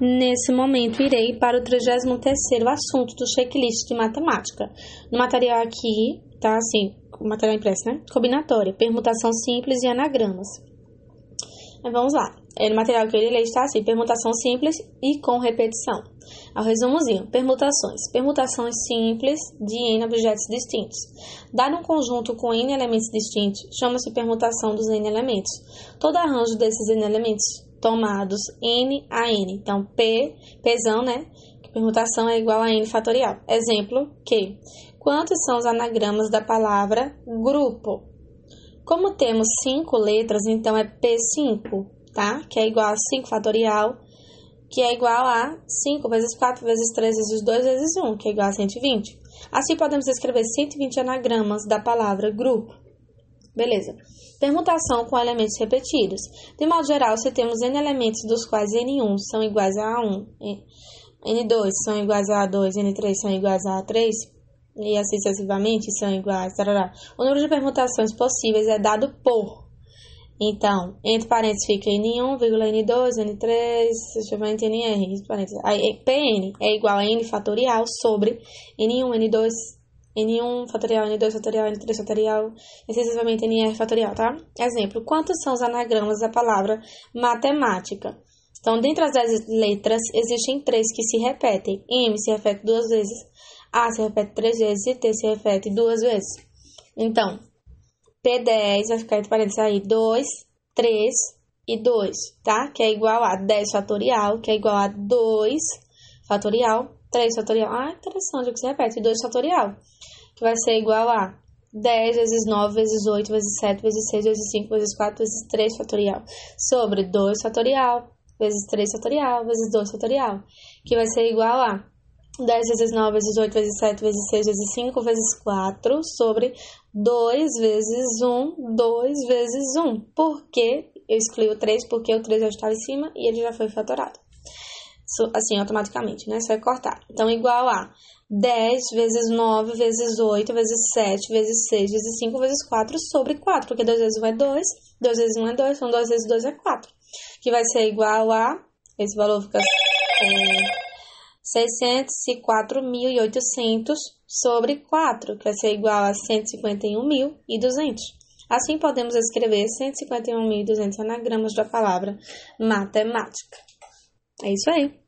Nesse momento, irei para o 33º assunto do checklist de matemática. No material aqui, tá assim, o material impresso, né? Combinatória, permutação simples e anagramas. vamos lá. É, no material que ele lê está assim, permutação simples e com repetição. Ao resumozinho, permutações. Permutações simples de n objetos distintos. Dado um conjunto com n elementos distintos, chama-se permutação dos n elementos. Todo arranjo desses n elementos tomados n a n. Então, p, pzão, né? Permutação é igual a n fatorial. Exemplo que quantos são os anagramas da palavra grupo? Como temos cinco letras, então é P5, tá? Que é igual a 5 fatorial que é igual a 5 vezes 4 vezes 3 vezes 2 vezes 1, que é igual a 120. Assim, podemos escrever 120 anagramas da palavra grupo. Beleza. Permutação com elementos repetidos. De modo geral, se temos n elementos dos quais n1 são iguais a 1, n2 são iguais a 2, n3 são iguais a 3, e assim sucessivamente são iguais, tarará. o número de permutações possíveis é dado por então, entre parênteses fica N1, N2, N3, deixa eu ver, NR, parênteses. Aí, PN é igual a N fatorial sobre N1, N2, N1 fatorial, N2 fatorial, N3 fatorial, excessivamente NR fatorial, tá? Exemplo, quantos são os anagramas da palavra matemática? Então, dentre as letras, existem três que se repetem. M se repete duas vezes, A se repete três vezes e T se repete duas vezes. Então, P10 vai ficar entre parênteses aí 2, 3 e 2, tá? Que é igual a 10 fatorial, que é igual a 2 fatorial, 3 fatorial. Ah, interessante, que se repete, 2 fatorial, que vai ser igual a 10 vezes 9 vezes 8 vezes 7 vezes 6 vezes 5 vezes 4 vezes 3 fatorial, sobre 2 fatorial, vezes 3 fatorial, vezes 2 fatorial, que vai ser igual a 10 vezes 9 vezes 8 vezes 7 vezes 6 vezes 5 vezes 4 sobre 2 vezes 1, 2 vezes 1. Por que eu excluí o 3? Porque o 3 já estava em cima e ele já foi fatorado. Assim, automaticamente, né? Só é cortar. Então, igual a 10 vezes 9 vezes 8 vezes 7 vezes 6 vezes 5 vezes 4 sobre 4. Porque 2 vezes 1 é 2, 2 vezes 1 é 2, então 2 vezes 2 é 4. Que vai ser igual a... Esse valor fica... É, 604.800 sobre 4, que vai ser igual a 151.200. Assim, podemos escrever 151.200 anagramas da palavra matemática. É isso aí.